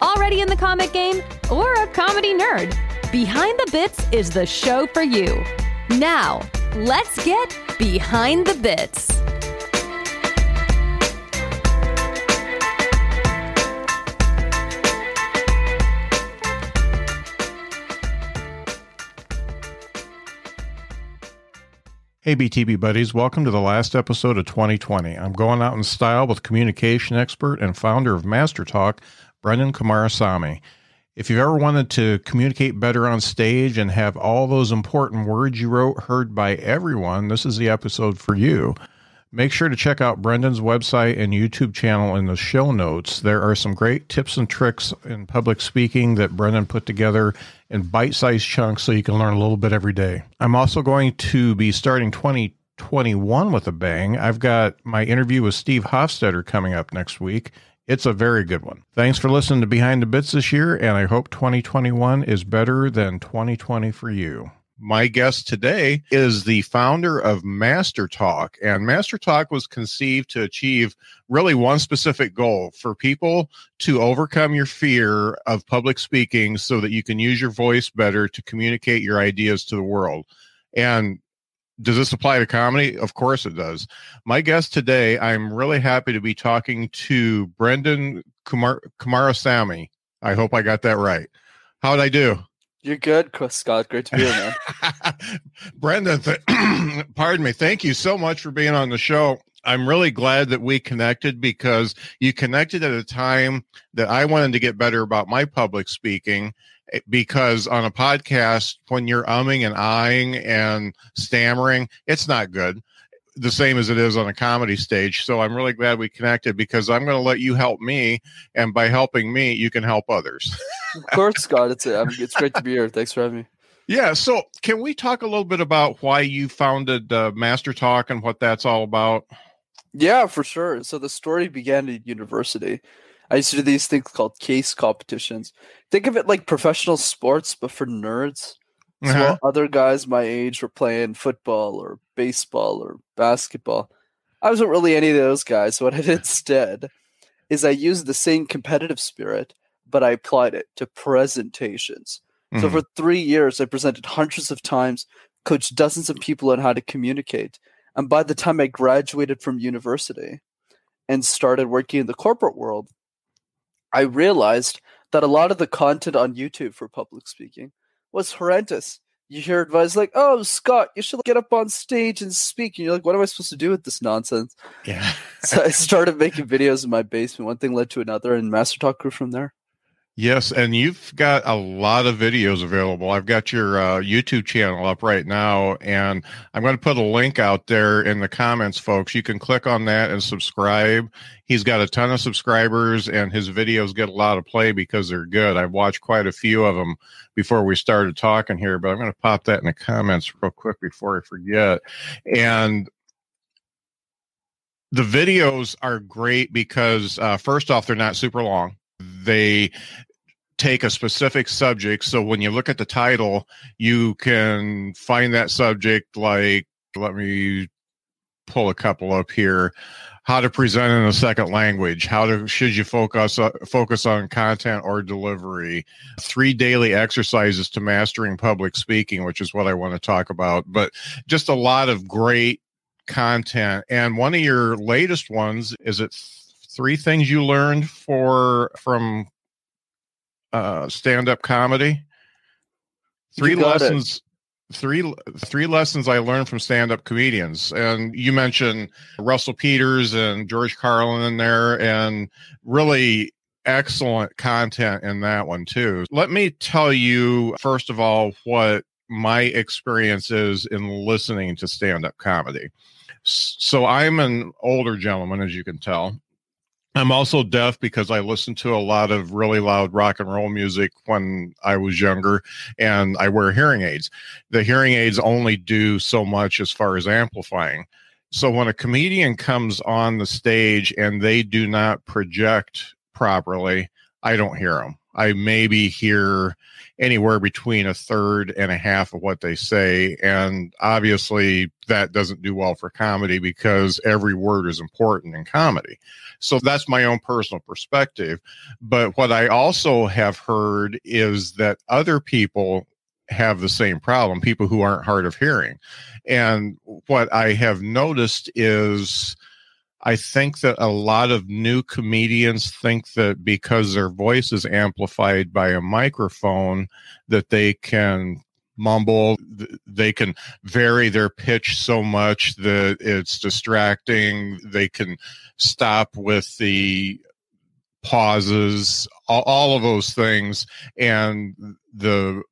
already in the comic game, or a comedy nerd, Behind the Bits is the show for you. Now, let's get behind the bits. Hey, BTB buddies, welcome to the last episode of 2020. I'm going out in style with communication expert and founder of Master Talk, Brenden Kumarasamy. If you've ever wanted to communicate better on stage and have all those important words you wrote heard by everyone, this is the episode for you. Make sure to check out Brenden's website and YouTube channel in the show notes. There are some great tips and tricks in public speaking that Brenden put together in bite sized chunks so you can learn a little bit every day. I'm also going to be starting 2021 with a bang. I've got my interview with Steve Hofstetter coming up next week. It's a very good one. Thanks for listening to Behind the Bits this year, and I hope 2021 is better than 2020 for you. My guest today is the founder of Master Talk, and Master Talk was conceived to achieve really one specific goal for people to overcome your fear of public speaking so that you can use your voice better to communicate your ideas to the world. And does this apply to comedy? Of course it does. My guest today, I'm really happy to be talking to Brenden Kumar Kumarasamy. I hope I got that right. How'd I do? You're good, Chris Scott. Great to be here, man. Brenden, th- pardon me. Thank you so much for being on the show. I'm really glad that we connected because you connected at a time that I wanted to get better about my public speaking. Eh, because on a podcast, when you're umming and eyeing and stammering, it's not good the same as it is on a comedy stage. So I'm really glad we connected because I'm going to let you help me, and by helping me, you can help others. of course, Scott. It's mean, it's great to be here. Thanks for having me. Yeah. So can we talk a little bit about why you founded uh, Master Talk and what that's all about? Yeah, for sure. So the story began at university. I used to do these things called case competitions. Think of it like professional sports, but for nerds. So uh-huh. other guys my age were playing football or baseball or basketball. I wasn't really any of those guys. What I did instead is I used the same competitive spirit, but I applied it to presentations. Mm-hmm. So for three years, I presented hundreds of times, coached dozens of people on how to communicate. And by the time I graduated from university and started working in the corporate world, I realized that a lot of the content on YouTube for public speaking was horrendous. You hear advice like, "Oh, Scott, you should get up on stage and speak," and you're like, "What am I supposed to do with this nonsense?" Yeah. so I started making videos in my basement. One thing led to another, and Master Talk grew from there. Yes, and you've got a lot of videos available. I've got your uh, YouTube channel up right now, and I'm going to put a link out there in the comments, folks. You can click on that and subscribe. He's got a ton of subscribers, and his videos get a lot of play because they're good. I've watched quite a few of them before we started talking here, but I'm going to pop that in the comments real quick before I forget. And the videos are great because, uh, first off, they're not super long they take a specific subject. So when you look at the title, you can find that subject like, let me pull a couple up here. How to present in a second language. How to should you focus uh, focus on content or delivery? Three daily exercises to mastering public speaking, which is what I want to talk about. But just a lot of great content. And one of your latest ones is it three things you learned for from uh, stand-up comedy. Three lessons. It. Three three lessons I learned from stand-up comedians, and you mentioned Russell Peters and George Carlin in there, and really excellent content in that one too. Let me tell you first of all what my experience is in listening to stand-up comedy. So I'm an older gentleman, as you can tell, I'm also deaf because I listened to a lot of really loud rock and roll music when I was younger and I wear hearing aids. The hearing aids only do so much as far as amplifying. So when a comedian comes on the stage and they do not project properly, I don't hear them. I maybe hear anywhere between a third and a half of what they say. And obviously, that doesn't do well for comedy because every word is important in comedy. So that's my own personal perspective. But what I also have heard is that other people have the same problem, people who aren't hard of hearing. And what I have noticed is I think that a lot of new comedians think that because their voice is amplified by a microphone, that they can mumble they can vary their pitch so much that it's distracting. They can stop with the pauses all, all of those things. And the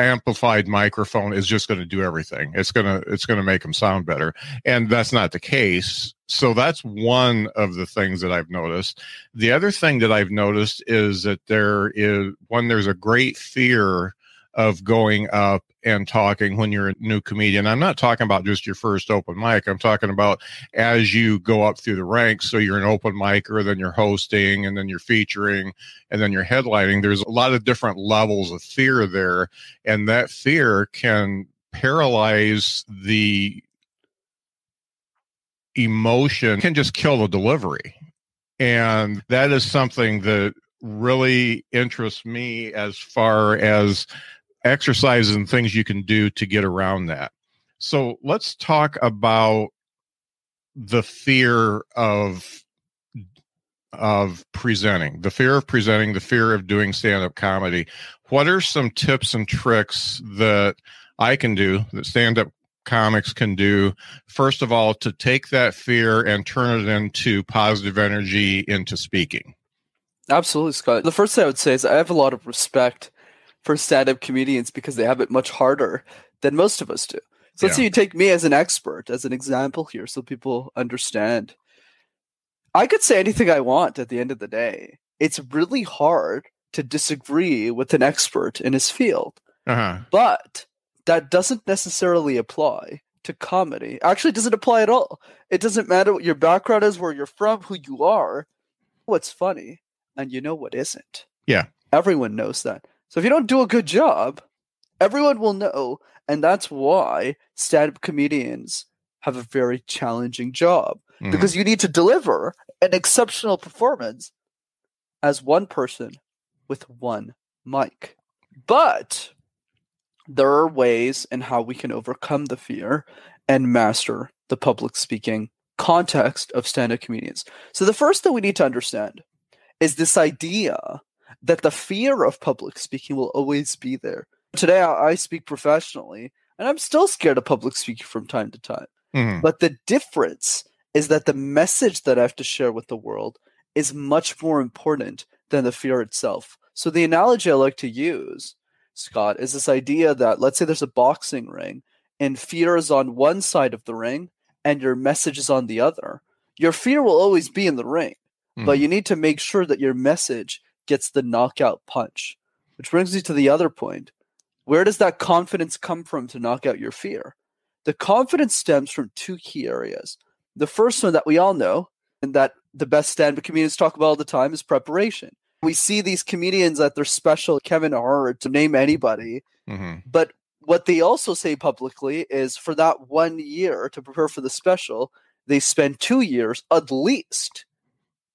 amplified microphone is just going to do everything. It's going to it's going to make them sound better. And that's not the case. So that's one of the things that I've noticed. The other thing that I've noticed is that there is when there's a great fear of going up and talking when you're a new comedian. I'm not talking about just your first open mic. I'm talking about as you go up through the ranks. So you're an open micer, then you're hosting, and then you're featuring, and then you're headlining. There's a lot of different levels of fear there. And that fear can paralyze the emotion, can just kill the delivery. And that is something that really interests me as far as exercises and things you can do to get around that. So let's talk about the fear of of presenting, the fear of presenting, the fear of doing stand-up comedy. What are some tips and tricks that I can do that stand-up comics can do first of all to take that fear and turn it into positive energy into speaking absolutely scott the first thing i would say is i have a lot of respect for stand-up comedians because they have it much harder than most of us do. So let's say you take me as an expert, as an example here, so people understand. I could say anything I want at the end of the day. It's really hard to disagree with an expert in his field. Uh-huh. But that doesn't necessarily apply to comedy. Actually, doesn't apply at all. It doesn't matter what your background is, where you're from, who you are, what's funny, and you know what isn't. Yeah. Everyone knows that. So if you don't do a good job, everyone will know. And that's why stand up comedians have a very challenging job mm. because you need to deliver an exceptional performance as one person with one mic. But there are ways in how we can overcome the fear and master the public speaking context of stand up comedians. So the first thing we need to understand is this idea that the fear of public speaking will always be there. Today, I, speak professionally, and I'm still scared of public speaking from time to time. Mm-hmm. But the difference is that the message that I have to share with the world is much more important than the fear itself. So, the analogy I like to use, Scott, is this idea that let's say there's a boxing ring, and fear is on one side of the ring, and your message is on the other. Your fear will always be in the ring, mm-hmm. but you need to make sure that your message gets the knockout punch. Which brings me to the other point. Where does that confidence come from to knock out your fear? The confidence stems from two key areas. The first one that we all know, and that the best stand up comedians talk about all the time, is preparation. We see these comedians at their special, Kevin Hart, to name anybody. Mm-hmm. But what they also say publicly is for that one year to prepare for the special, they spend two years at least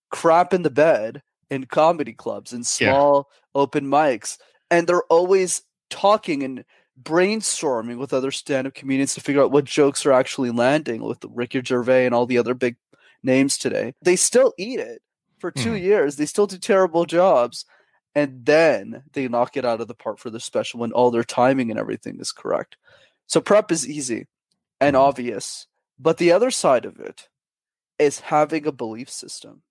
crap in the bed in comedy clubs and small yeah. open mics and they're always talking and brainstorming with other stand-up comedians to figure out what jokes are actually landing with Ricky Gervais and all the other big names today. They still eat it for 2 mm. years. They still do terrible jobs and then they knock it out of the park for the special when all their timing and everything is correct. So prep is easy and mm. obvious, but the other side of it is having a belief system.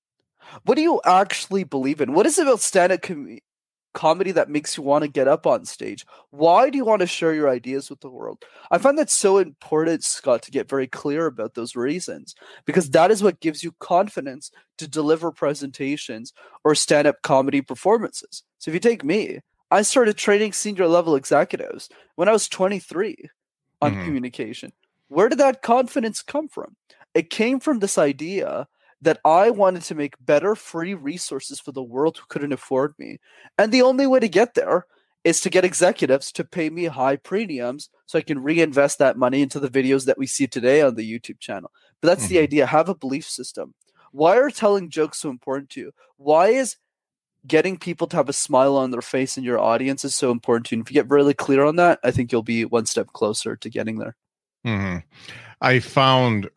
What do you actually believe in? What is it about stand up com- comedy that makes you want to get up on stage? Why do you want to share your ideas with the world? I find that so important, Scott, to get very clear about those reasons because that is what gives you confidence to deliver presentations or stand up comedy performances. So if you take me, I started training senior level executives when I was 23 on mm-hmm. communication. Where did that confidence come from? It came from this idea that I wanted to make better free resources for the world who couldn't afford me. And the only way to get there is to get executives to pay me high premiums so I can reinvest that money into the videos that we see today on the YouTube channel. But that's mm-hmm. the idea. Have a belief system. Why are telling jokes so important to you? Why is getting people to have a smile on their face in your audience is so important to you? And if you get really clear on that, I think you'll be one step closer to getting there. Mm-hmm. I found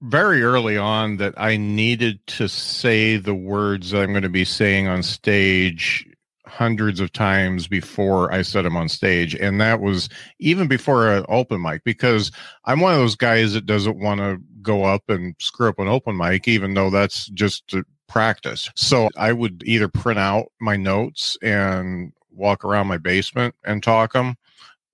very early on that I needed to say the words that I'm going to be saying on stage hundreds of times before I said them on stage. And that was even before an open mic because I'm one of those guys that doesn't want to go up and screw up an open mic, even though that's just practice. So I would either print out my notes and walk around my basement and talk them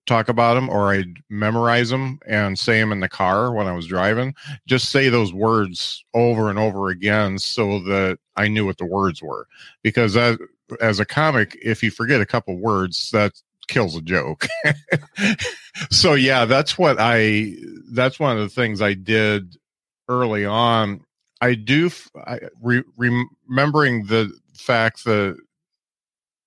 talk about them or I'd memorize them and say them in the car when I was driving. Just say those words over and over again so that I knew what the words were. Because as, as a comic, if you forget a couple words, that kills a joke. so yeah, that's what I that's one of the things I did early on. I do I, re, remembering the fact that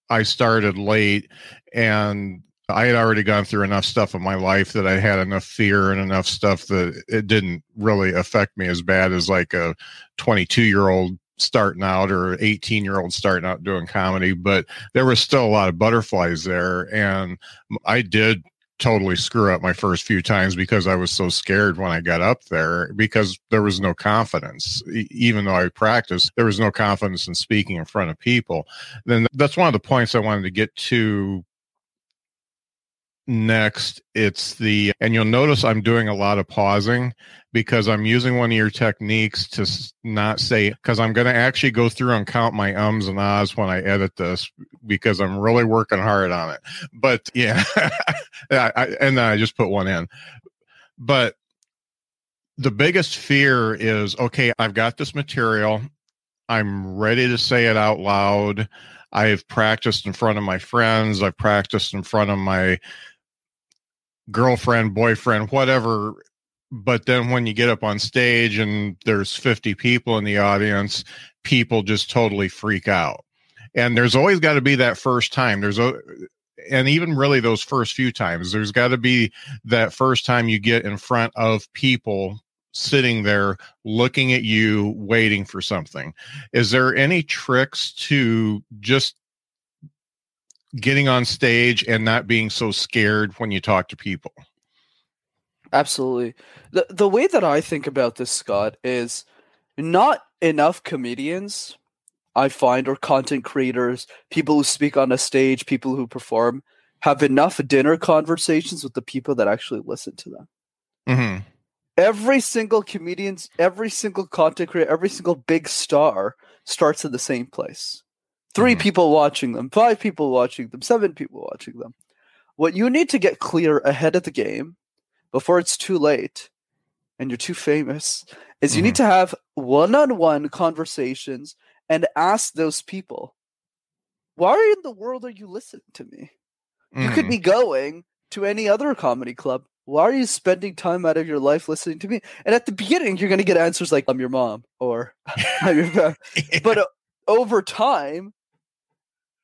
I started late and I had already gone through enough stuff in my life that I had enough fear and enough stuff that it didn't really affect me as bad as like a 22 year old starting out or 18 year old starting out doing comedy. But there was still a lot of butterflies there. And I did totally screw up my first few times because I was so scared when I got up there because there was no confidence. even though I practiced, there was no confidence in speaking in front of people. Then that's one of the points I wanted to get to next it's the and you'll notice i'm doing a lot of pausing because i'm using one of your techniques to not say because i'm going to actually go through and count my ums and ahs when i edit this because i'm really working hard on it. But yeah I, and then i just put one in. But the biggest fear is okay i've got this material. I'm ready to say it out loud. I've practiced in front of my friends. I've practiced in front of my girlfriend, boyfriend, whatever. But then when you get up on stage and there's 50 people in the audience, people just totally freak out. And there's always got to be that first time. There's a, and even really those first few times, there's got to be that first time you get in front of people sitting there looking at you, waiting for something. Is there any tricks to just getting on stage and not being so scared when you talk to people. Absolutely. The the way that I think about this, Scott, is not enough comedians I find or content creators, people who speak on a stage, people who perform, have enough dinner conversations with the people that actually listen to them. Mm-hmm. Every single comedian's, every single content creator, every single big star starts in the same place. 3 mm-hmm. people watching them, five people watching them, seven people watching them. What you need to get clear ahead of the game before it's too late and you're too famous is you mm-hmm. need to have one-on-one conversations and ask those people why in the world are you listening to me mm-hmm. you could mm-hmm. be going to any other comedy club why are you spending time out of your life listening to me and at the beginning you're going to get answers like i'm your mom or i'm your but uh, over time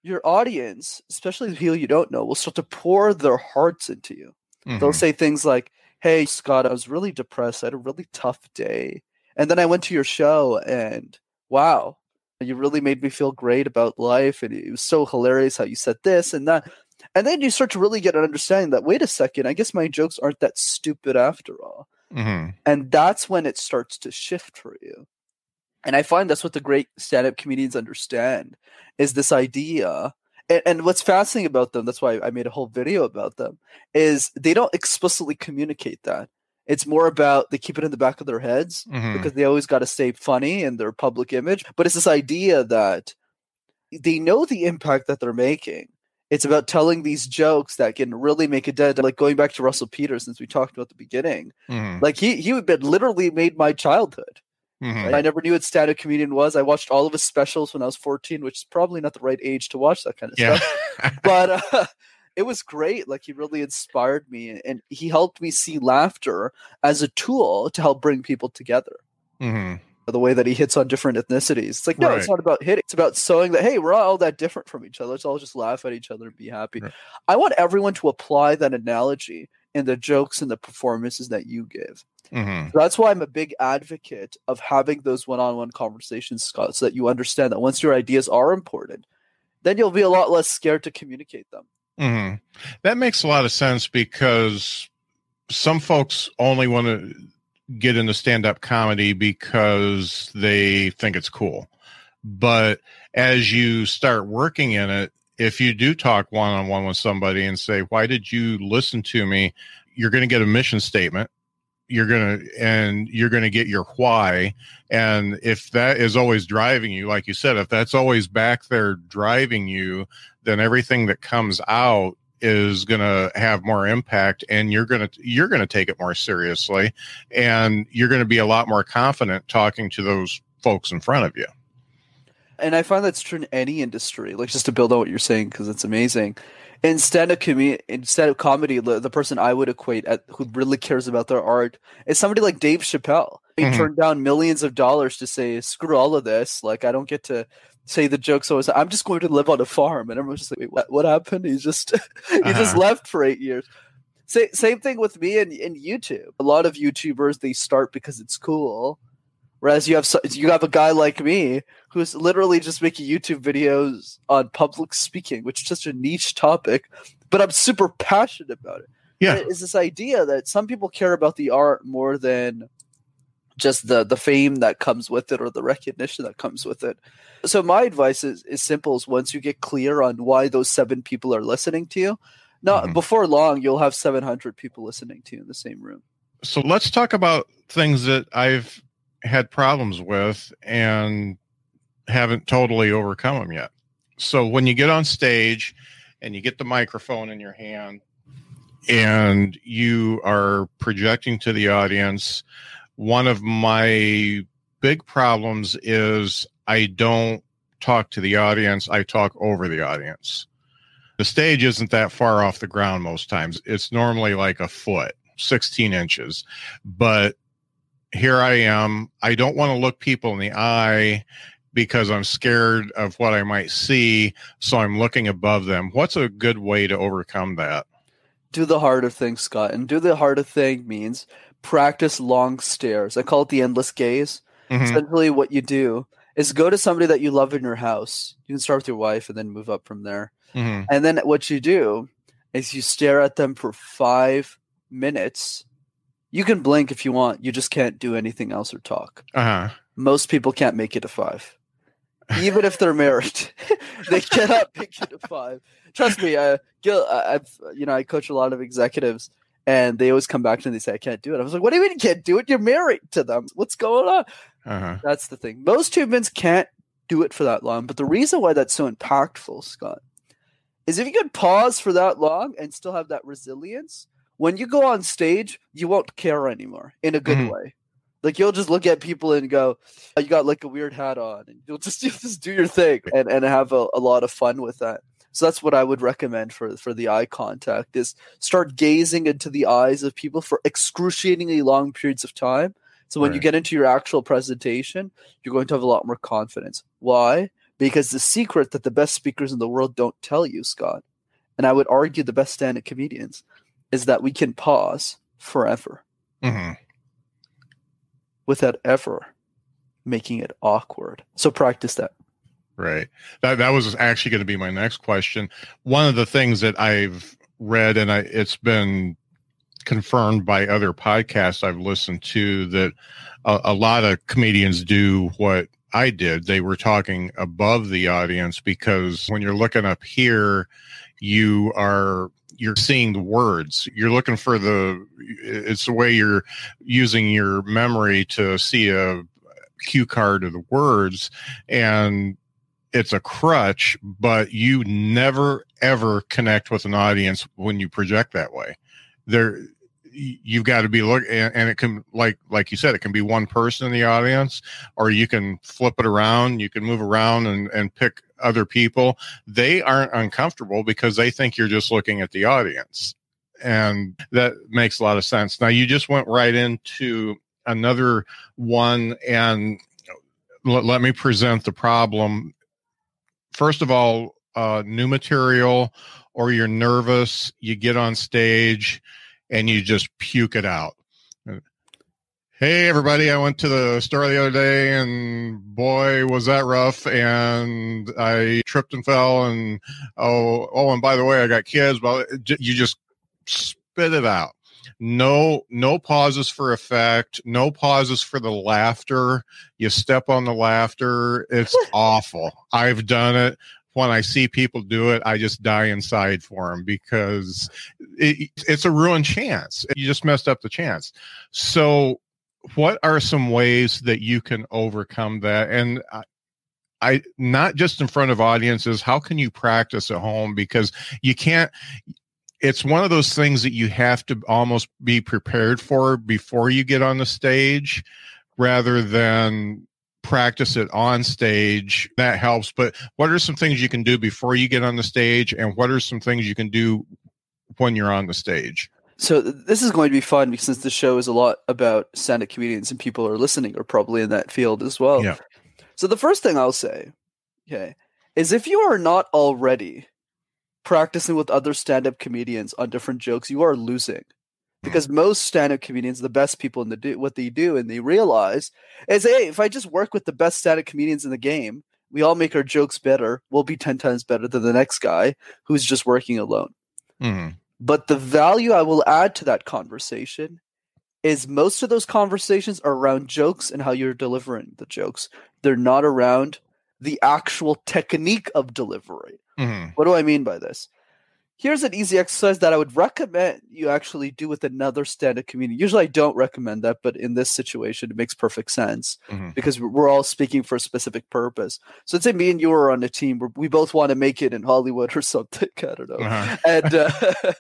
your audience, especially the people you don't know, will start to pour their hearts into you. Mm-hmm. They'll say things like, Hey, Scott, I was really depressed. I had a really tough day. And then I went to your show and wow, you really made me feel great about life. And it was so hilarious how you said this and that. And then you start to really get an understanding that, wait a second, I guess my jokes aren't that stupid after all. Mm-hmm. And that's when it starts to shift for you. And I find that's what the great stand-up comedians understand is this idea. And, and, what's fascinating about them, that's why I made a whole video about them, is they don't explicitly communicate that. It's more about they keep it in the back of their heads mm-hmm. because they always got to stay funny in their public image. But it's this idea that they know the impact that they're making. It's about telling these jokes that can really make a dent. Like going back to Russell Peters, since we talked about the beginning, mm-hmm. like he he literally made my childhood. Mm-hmm. I never knew what stand-up comedian was. I watched all of his specials when I was 14, which is probably not the right age to watch that kind of yeah. stuff. but uh, it was great. Like he really inspired me, and he helped me see laughter as a tool to help bring people together. Mm-hmm the way that he hits on different ethnicities. It's like, no, right. it's not about hitting. It's about showing that, hey, we're all that different from each other. Let's all just laugh at each other and be happy. Right. I want everyone to apply that analogy in the jokes and the performances that you give. Mm-hmm. So that's why I'm a big advocate of having those one on one conversations, Scott, so that you understand that once your ideas are important, then you'll be a lot less scared to communicate them. Mm-hmm. That makes a lot of sense because some folks only want to get into stand up comedy because they think it's cool. But as you start working in it, if you do talk one on one with somebody and say, Why did you listen to me? You're going to get a mission statement. You're to, and you're to get your why. And if that is always driving you, like you said, if that's always back there driving you, then everything that comes out is going to have more impact and you're going to you're going to take it more seriously and you're going to be a lot more confident talking to those folks in front of you and i find that's true in any industry like just to build on what you're saying because it's amazing. Instead of com- instead of comedy the, the, person i would equate at, who really cares about their art is somebody like dave chappelle. He mm-hmm. turned down millions of dollars to say screw all of this. Like i don't get to say the jokes always. I'm just going to live on a farm. And everyone's just like wait what, what happened? He's just he uh-huh. just left for eight years. Say, same thing with me and, and youtube. A lot of youtubers they start because it's cool whereas you have you have a guy like me who's literally just making youtube videos on public speaking which is just a niche topic but i'm super passionate about it yeah it's this idea that some people care about the art more than just the the fame that comes with it or the recognition that comes with it. So my advice is is simple: is once you get clear on why those seven people are listening to you, now mm-hmm. before long you'll have seven hundred people listening to you in the same room. So let's talk about things that I've had problems with and haven't totally overcome them yet. So when you get on stage and you get the microphone in your hand and you are projecting to the audience one of my big problems is I don't talk to the audience, I talk over the audience. The stage isn't that far off the ground most times. It's normally like a foot, 16 inches. But here I am. I don't want to look people in the eye because I'm scared of what I might see. So I'm looking above them. What's a good way to overcome that? Do the harder thing, Scott. And do the harder thing means practice long stares. I call it the endless gaze. Mm-hmm. Essentially, what you do is go to somebody that you love in your house. You can start with your wife and then move up from there. Mm-hmm. And then what you do is you stare at them for five minutes. You can blink if you want. You just can't do anything else or talk. Uh-huh. Most people can't make it to five, even if they're married. they cannot make it to five. Trust me. Uh, Gil, I've you know I coach a lot of executives and they always come back to me and they say, I can't do it. I was like, What do you mean you can't do it? You're married to them. What's going on? Uh-huh. That's the thing. Most humans can't do it for that long. But the reason why that's so impactful, Scott, is if you can pause for that long and still have that resilience, when you go on stage, you won't care anymore in a good mm-hmm. way. Like you'll just look at people and go, oh, "You got like a weird hat on," and you'll just you'll just do your thing and and have a, a lot of fun with that. So that's what I would recommend for for the eye contact is start gazing into the eyes of people for excruciatingly long periods of time. So when right. you get into your actual presentation, you're going to have a lot more confidence. Why? Because the secret that the best speakers in the world don't tell you, Scott, and I would argue the best stand-up comedians, is that we can pause forever mm-hmm. without ever making it awkward. So practice that. Right. That that was actually going to be my next question. One of the things that I've read and I it's been confirmed by other podcasts I've listened to that a, a lot of comedians do what I did. They were talking above the audience because when you're looking up here, you are you're seeing the words. You're looking for the it's the way you're using your memory to see a cue card of the words and it's a crutch, but you never ever connect with an audience when you project that way. There, you've got to be look, and, it can like like you said, it can be one person in the audience, or you can flip it around. You can move around and and pick other people. They aren't uncomfortable because they think you're just looking at the audience, and that makes a lot of sense. Now you just went right into another one and let, let me present the problem first of all, uh, new material, or you're nervous, you get on stage and you just puke it out. Hey, everybody, I went to the store the other day and boy, was that rough. And I tripped and fell. And oh, oh, and by the way, I got kids. But you just spit it out. No no pauses for effect. No pauses for the laughter. You step on the laughter. It's awful. I've done it. When i see people do it i just die inside for them because it, it's a ruined chance. You just messed up the chance. So what are some ways that you can overcome that? And I, I not just in front of audiences how can you practice at home? Because you can't it's one of those things that you have to almost be prepared for before you get on the stage rather than practice it on stage. That helps but what are some things you can do before you get on the stage and what are some things you can do when you're on the stage so this is going to be fun because since the show is a lot about stand-up comedians and people are listening are probably in that field as well yeah so the first thing i'll say okay is if you are not already practicing with other stand-up comedians on different jokes, you are losing. Hmm. Because most stand-up comedians, the best people in the do what they do and they realize is hey, if I just work with the best stand-up comedians in the game, we all make our jokes better. We'll be 10 times better than the next guy who's just working alone. Mm-hmm. But the value I will add to that conversation is most of those conversations are around jokes and how you're delivering the jokes. They're not around the actual technique of delivery. Mm-hmm. What do I mean by this? Here's an easy exercise that I would recommend you actually do with another stand-up community. Usually, I don't recommend that, but in this situation, it makes perfect sense mm-hmm. because we're all speaking for a specific purpose. So, let's say me and you are on a team where we both want to make it in Hollywood or something. I don't know, uh-huh. and uh,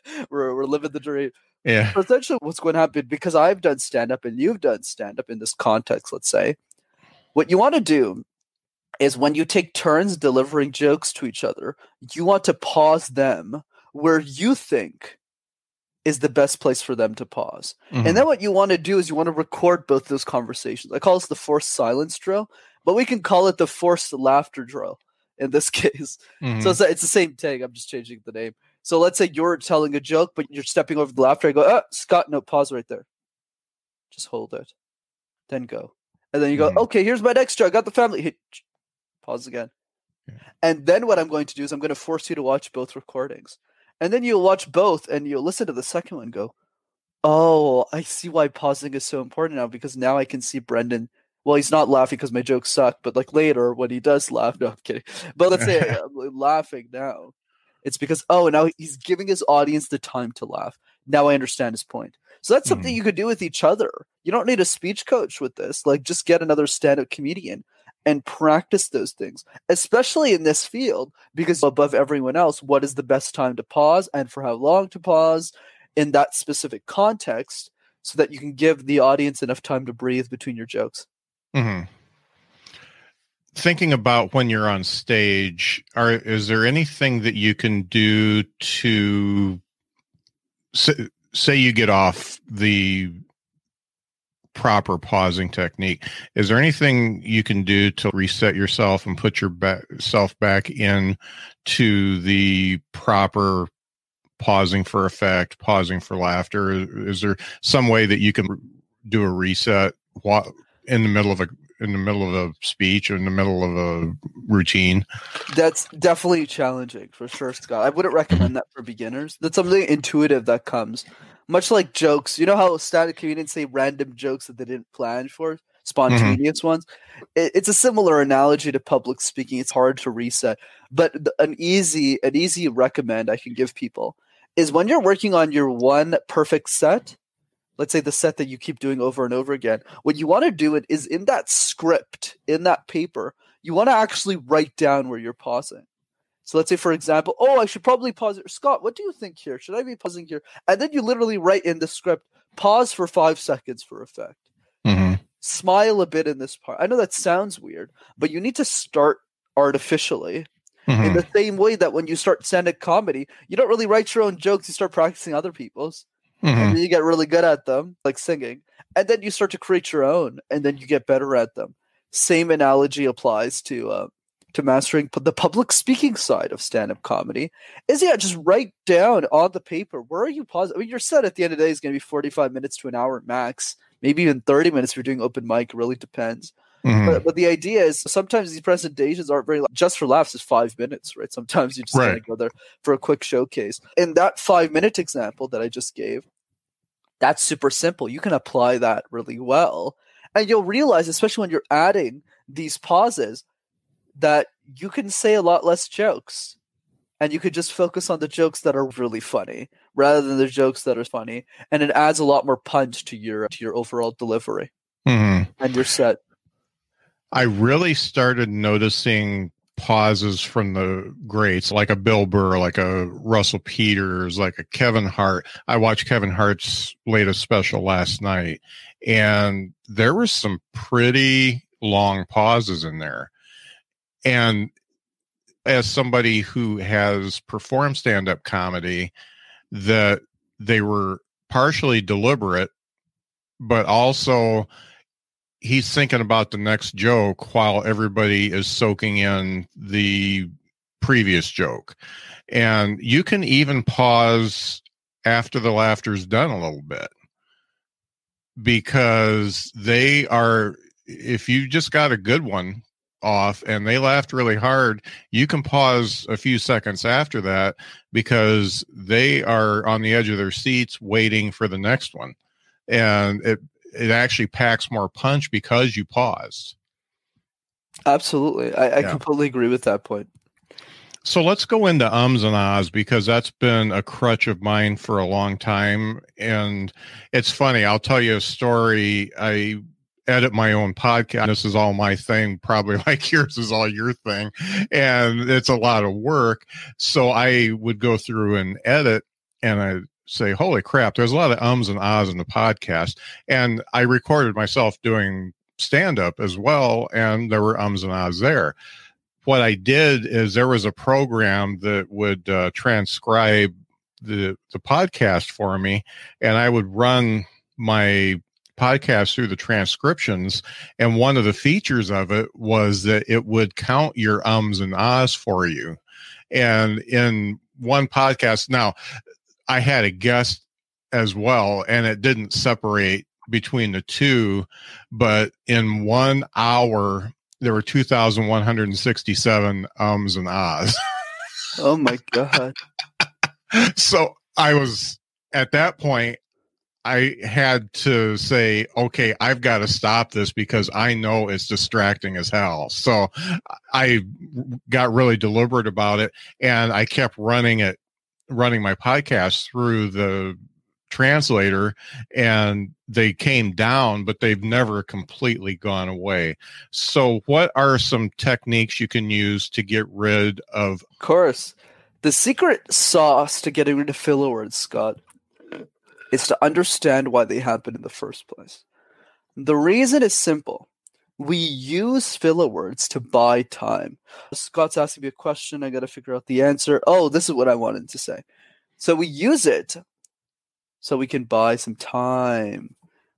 we're we're living the dream. Yeah. So essentially, what's going to happen because I've done stand-up and you've done stand-up in this context, let's say, what you want to do is when you take turns delivering jokes to each other, you want to pause them where you think is the best place for them to pause. Mm-hmm. And then what you want to do is you want to record both those conversations. I call this the forced silence drill, but we can call it the forced laughter drill in this case. Mm-hmm. So it's, it's the same thing. I'm just changing the name. So let's say you're telling a joke, but you're stepping over the laughter. I go, oh, Scott, no, pause right there. Just hold it. Then go. And then you go, mm-hmm. okay, here's my next joke. I got the family. Hey, Pause again. And then what I'm going to do is I'm going to force you to watch both recordings. And then you'll watch both and you'll listen to the second one go, Oh, I see why pausing is so important now because now I can see Brenden. Well, he's not laughing because my jokes suck, but like later when he does laugh, no, I'm kidding. But let's say I'm laughing now. It's because, oh, now he's giving his audience the time to laugh. Now I understand his point. So that's something mm-hmm. you could do with each other. You don't need a speech coach with this. Like, just get another stand up comedian and practice those things, especially in this field, because above everyone else, what is the best time to pause and for how long to pause in that specific context so that you can give the audience enough time to breathe between your jokes. Mm-hmm. Thinking about when you're on stage, are is there anything that you can do to say, say you get off the proper pausing technique. Is there anything you can do to reset yourself and put yourself back in to the proper pausing for effect, pausing for laughter? Is there some way that you can do a reset in the middle of a in the middle of a speech or in the middle of a routine? That's definitely challenging for sure, Scott. I wouldn't mm-hmm. recommend that for beginners. That's something intuitive that comes much like jokes. You know how static comedians say random jokes that they didn't plan for, spontaneous mm-hmm. ones. It, it's a similar analogy to public speaking. It's hard to reset, but an easy an easy recommend I can give people is when you're working on your one perfect set. Let's say the set that you keep doing over and over again. What you want to do it is in that script, in that paper, you want to actually write down where you're pausing. So let's say, for example, oh, I should probably pause it. Scott, what do you think here? Should I be pausing here? And then you literally write in the script, pause for five seconds for effect. Mm-hmm. Smile a bit in this part. I know that sounds weird, but you need to start artificially. Mm-hmm. In the same way that when you start stand-up comedy, you don't really write your own jokes, you start practicing other people's. Mm-hmm. And then you get really good at them, like singing. And then you start to create your own, and then you get better at them. Same analogy applies to uh, to mastering the public speaking side of stand-up comedy. Is yeah just write down on the paper where are you pausing i mean your set at the end of the day is going to be 45 minutes to an hour max maybe even 30 minutes if you're doing open mic really depends. Mm-hmm. but, but the idea is sometimes these presentations aren't very just for laughs is five minutes right? Sometimes you just right. go there for a quick showcase. In that five minute example that i just gave that's super simple. You can apply that really well and you'll realize especially when you're adding these pauses that you can say a lot less jokes. And you could just focus on the jokes that are really funny rather than the jokes that are funny. And it adds a lot more punch to your to your overall delivery. Mm-hmm. and your set. I really started noticing pauses from the greats like a bill burr like a russell peters like a kevin hart. I watched kevin hart's latest special last night and there were some pretty long pauses in there and as somebody who has performed stand up comedy, that they were partially deliberate, but also he's thinking about the next joke while everybody is soaking in the previous joke. And you can even pause after the laughter's done a little bit because they are, if you just got a good one, off and they laughed really hard, you can pause a few seconds after that because they are on the edge of their seats waiting for the next one. And it it actually packs more punch because you paused. Absolutely. I, I yeah. completely agree with that point. So let's go into ums and ahs because that's been a crutch of mine for a long time. And it's funny. I'll tell you a story. I edit my own podcast. This is all my thing, probably like yours is all your thing. And it's a lot of work. So I would go through and edit and I say, holy crap, there's a lot of ums and ahs in the podcast. And I recorded myself doing stand up as well. And there were ums and ahs there. What I did is there was a program that would uh, transcribe the the podcast for me, and I would run my podcast through the transcriptions. And one of the features of it was that it would count your ums and ahs for you. And in one podcast, now I had a guest as well, and it didn't separate between the two, but in one hour, there were 2,167 ums and ahs. Oh my God. so I was at that point, I had to say, okay, I've got to stop this because I know it's distracting as hell. So I got really deliberate about it and I kept running it, running my podcast through the translator and they came down, but they've never completely gone away. So, what are some techniques you can use to get rid of? Of course. The secret sauce to getting rid of filler words, Scott, is to understand why they happen in the first place. The reason is simple. We use filler words to buy time. Scott's asking me a question. I got to figure out the answer. Oh, this is what I wanted to say. So we use it so we can buy some time,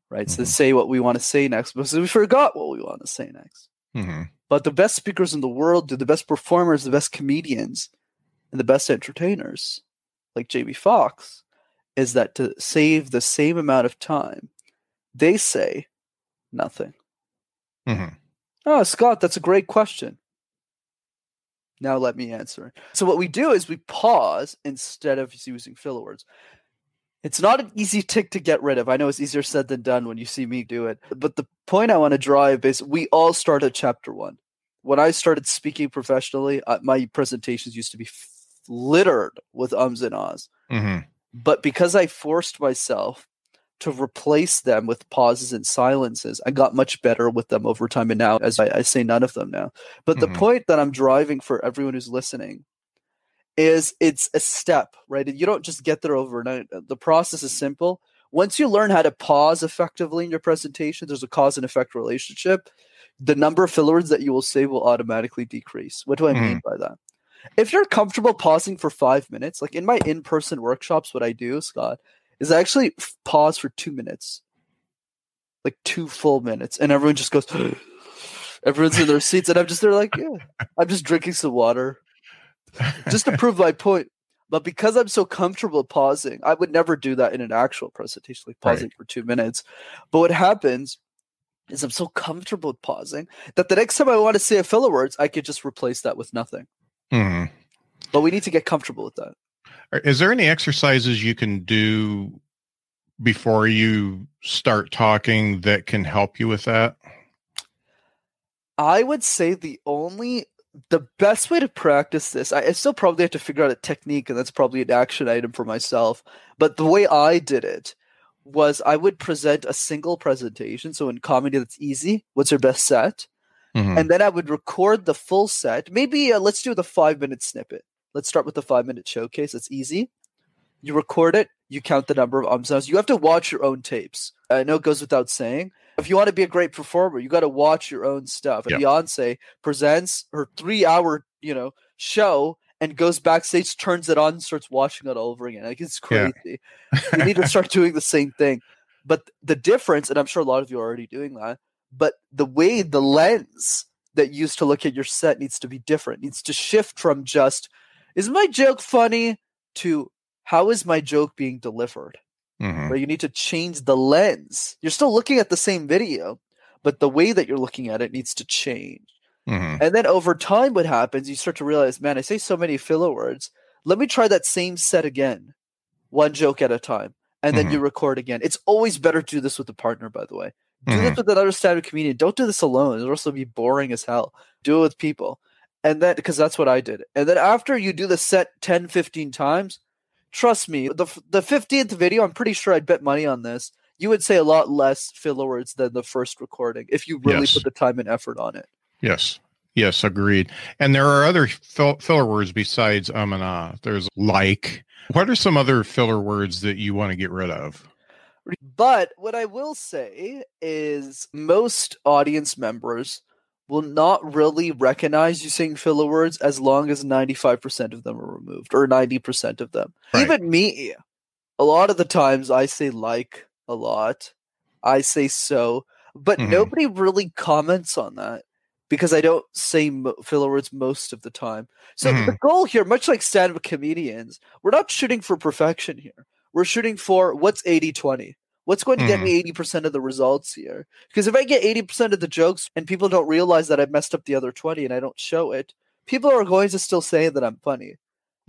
right? Mm-hmm. So say what we want to say next because we forgot what we want to say next. Mm-hmm. But the best speakers in the world, do the best performers, the best comedians, and the best entertainers, like Jamie Foxx, is that to save the same amount of time, they say nothing. Mm-hmm. Oh, Scott, that's a great question. Now let me answer. it. So what we do is we pause instead of using filler words. It's not an easy tick to get rid of. I know it's easier said than done when you see me do it. But the point I want to drive is we all start at chapter one. When I started speaking professionally, uh, my presentations used to be littered with ums and ahs. Mm-hmm. But because I forced myself to replace them with pauses and silences. I got much better with them over time. And now, as I, I say, none of them now. But mm-hmm. the point that I'm driving for everyone who's listening is it's a step, right? You don't just get there overnight. The process is simple. Once you learn how to pause effectively in your presentation, there's a cause and effect relationship. The number of filler words that you will say will automatically decrease. What do I mm-hmm. mean by that? If you're comfortable pausing for five minutes, like in my in person workshops, what I do, Scott, is I actually pause for two minutes, like two full minutes, and everyone just goes, everyone's in their seats, and I'm just there, like, yeah, I'm just drinking some water just to prove my point. But because I'm so comfortable pausing, I would never do that in an actual presentation, like pausing right. for two minutes. But what happens is I'm so comfortable pausing that the next time I want to say a filler words, I could just replace that with nothing. Mm-hmm. But we need to get comfortable with that. Is there any exercises you can do before you start talking that can help you with that? I would say the only the best way to practice this, I, I, still probably have to figure out a technique, and that's probably an action item for myself. But the way I did it was I would present a single presentation. So in comedy, that's easy. What's your best set? Mm-hmm. And then I would record the full set. Maybe uh, let's do the five minute snippet. Let's start with the five minute showcase. It's easy. You record it. You count the number of ums. You have to watch your own tapes. I know it goes without saying, if you want to be a great performer, you got to watch your own stuff. And Beyonce presents her three hour, you know, show and goes backstage, turns it on, starts watching it all over again. Like it's crazy. Yeah. you need to start doing the same thing. But the difference, and I'm sure a lot of you are already doing that, but the way the lens that used to look at your set needs to be different. It needs to shift from just is my joke funny to how is my joke being delivered? mm-hmm. where you need to change the lens. You're still looking at the same video, but the way that you're looking at it needs to change. Mm-hmm. And then over time, what happens, you start to realize, man, I say so many filler words. Let me try that same set again, one joke at a time. And then mm-hmm. you record again. It's always better to do this with a partner, by the way. Do this mm-hmm. with another stand-up comedian. Don't do this alone. It'll also be boring as hell. Do it with people. And then, because that's what I did. And then after you do the set 10, 15 times, trust me, the the fifteenth video, I'm pretty sure I'd bet money on this. You would say a lot less filler words than the first recording if you really yes. put the time and effort on it. Yes. Yes, agreed. And there are other fill, filler words besides um and ah. There's like. What are some other filler words that you want to get rid of? But what I will say is most audience members will not really recognize you saying filler words as long as 95% of them are removed or 90% of them. Right. Even me, a lot of the times I say like a lot, I say so, but mm-hmm. nobody really comments on that because I don't say filler words most of the time. So mm-hmm. the goal here, much like stand up comedians, we're not shooting for perfection here. We're shooting for what's 80 20. What's going to get me 80% mm-hmm. of the results here? Because if I get 80% of the jokes and people don't realize that I messed up the other 20 and I don't show it, people are going to still say that I'm funny.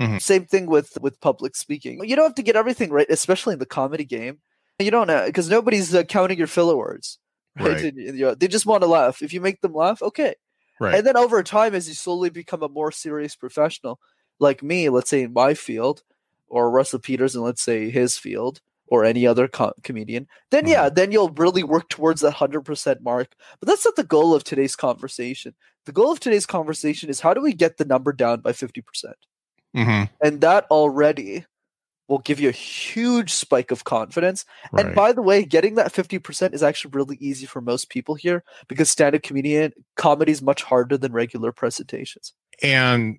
Mm-hmm. Same thing with with public speaking. You don't have to get everything right, especially in the comedy game. You don't know because nobody's uh, counting your filler words. Right? right. they just want to laugh. If you make them laugh, okay. Right. And then over time, as you slowly become a more serious professional, like me, let's say in my field, or Russell Peters, and let's say his field, or any other co- comedian, then mm-hmm. yeah, then you'll really work towards that 100% mark. But that's not the goal of today's conversation. The goal of today's conversation is how do we get the number down by 50%? percent mm-hmm. And that already will give you a huge spike of confidence. Right. And by the way, getting that 50% is actually really easy for most people here because stand up comedian comedy is much harder than regular presentations. And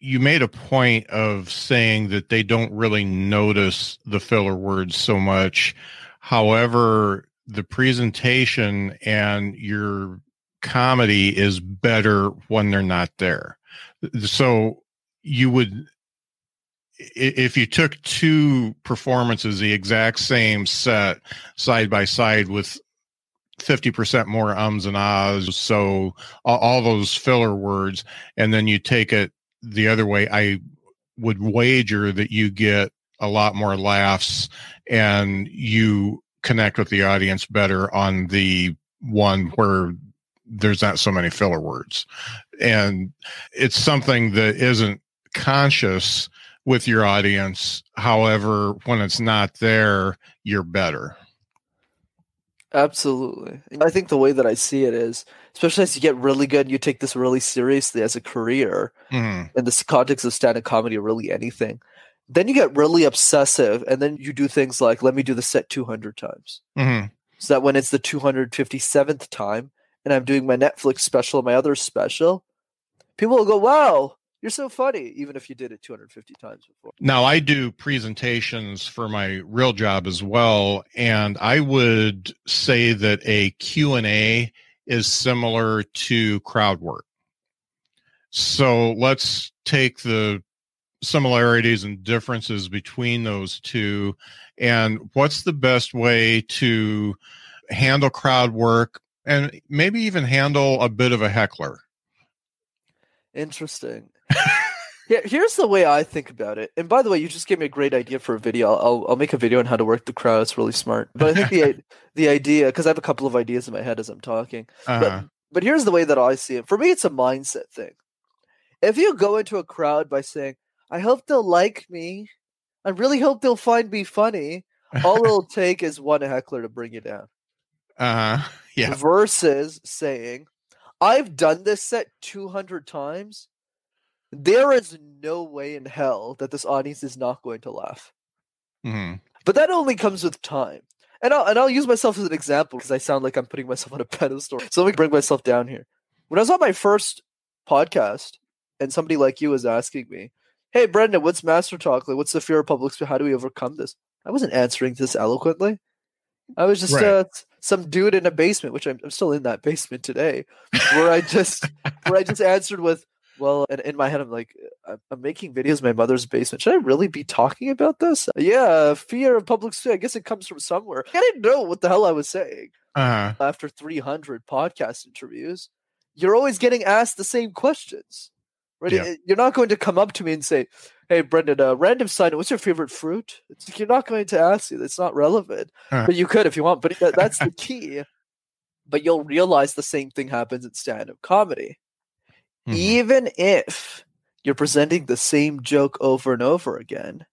you made a point of saying that they don't really notice the filler words so much. However, the presentation and your comedy is better when they're not there. So you would if you took two performances the exact same set side by side with 50% more ums and ahs so all, those filler words and then you take it the other way, I would wager that you get a lot more laughs and you connect with the audience better on the one where there's not so many filler words. And it's something that isn't conscious, with your audience. However, when it's not there, you're better. Absolutely. I think the way that I see it is, especially as you get really good, and you take this really seriously as a career mm-hmm. in the context of stand-up comedy or really anything. Then you get really obsessive, and then you do things like, "Let me do the set 200 times." Mm-hmm. So that when it's the 257th time, and I'm doing my Netflix special, my other special, people will go, "Wow, you're so funny," even if you did it 250 times before. Now I do presentations for my real job as well, and I would say that a Q and A is similar to crowd work. So let's take the similarities and differences between those two and what's the best way to handle crowd work and maybe even handle a bit of a heckler. Interesting. yeah, here's the way I think about it. And by the way, you just gave me a great idea for a video. I'll I'll make a video on how to work the crowd. It's really smart. But I think the the idea because I have a couple of ideas in my head as I'm talking. Uh-huh. But, but here's the way that I see it. For me, it's a mindset thing. If you go into a crowd by saying, "I hope they'll like me," I really hope they'll find me funny. All it'll take is one heckler to bring you down. Uh huh. Yeah. Versus saying, I've done this set 200 times. There is no way in hell that this audience is not going to laugh. Mm-hmm. But that only comes with time. And I'll, and I'll use myself as an example because I sound like I'm putting myself on a pedestal. So let me bring myself down here. When I was on my first podcast and somebody like you was asking me, Hey, Brenden, what's Master Talk? Like, what's the fear of public speaking? How do we overcome this? I wasn't answering this eloquently. I was just right. uh, some dude in a basement, which I'm, I'm still in that basement today, where I just where I just answered with, well, and in my head I'm like, I'm making videos in my mother's basement. Should I really be talking about this? Yeah, fear of public speaking. I guess it comes from somewhere. I didn't know what the hell I was saying. Uh-huh. After 300 podcast interviews, you're always getting asked the same questions. Right? Yeah. You're not going to come up to me and say, "Hey, Brenden, uh, random side what's your favorite fruit?" It's like you're not going to ask you. It's not relevant, uh but you could if you want. But that's the key. But you'll realize the same thing happens in stand-up comedy, mm-hmm. even if you're presenting the same joke over and over again.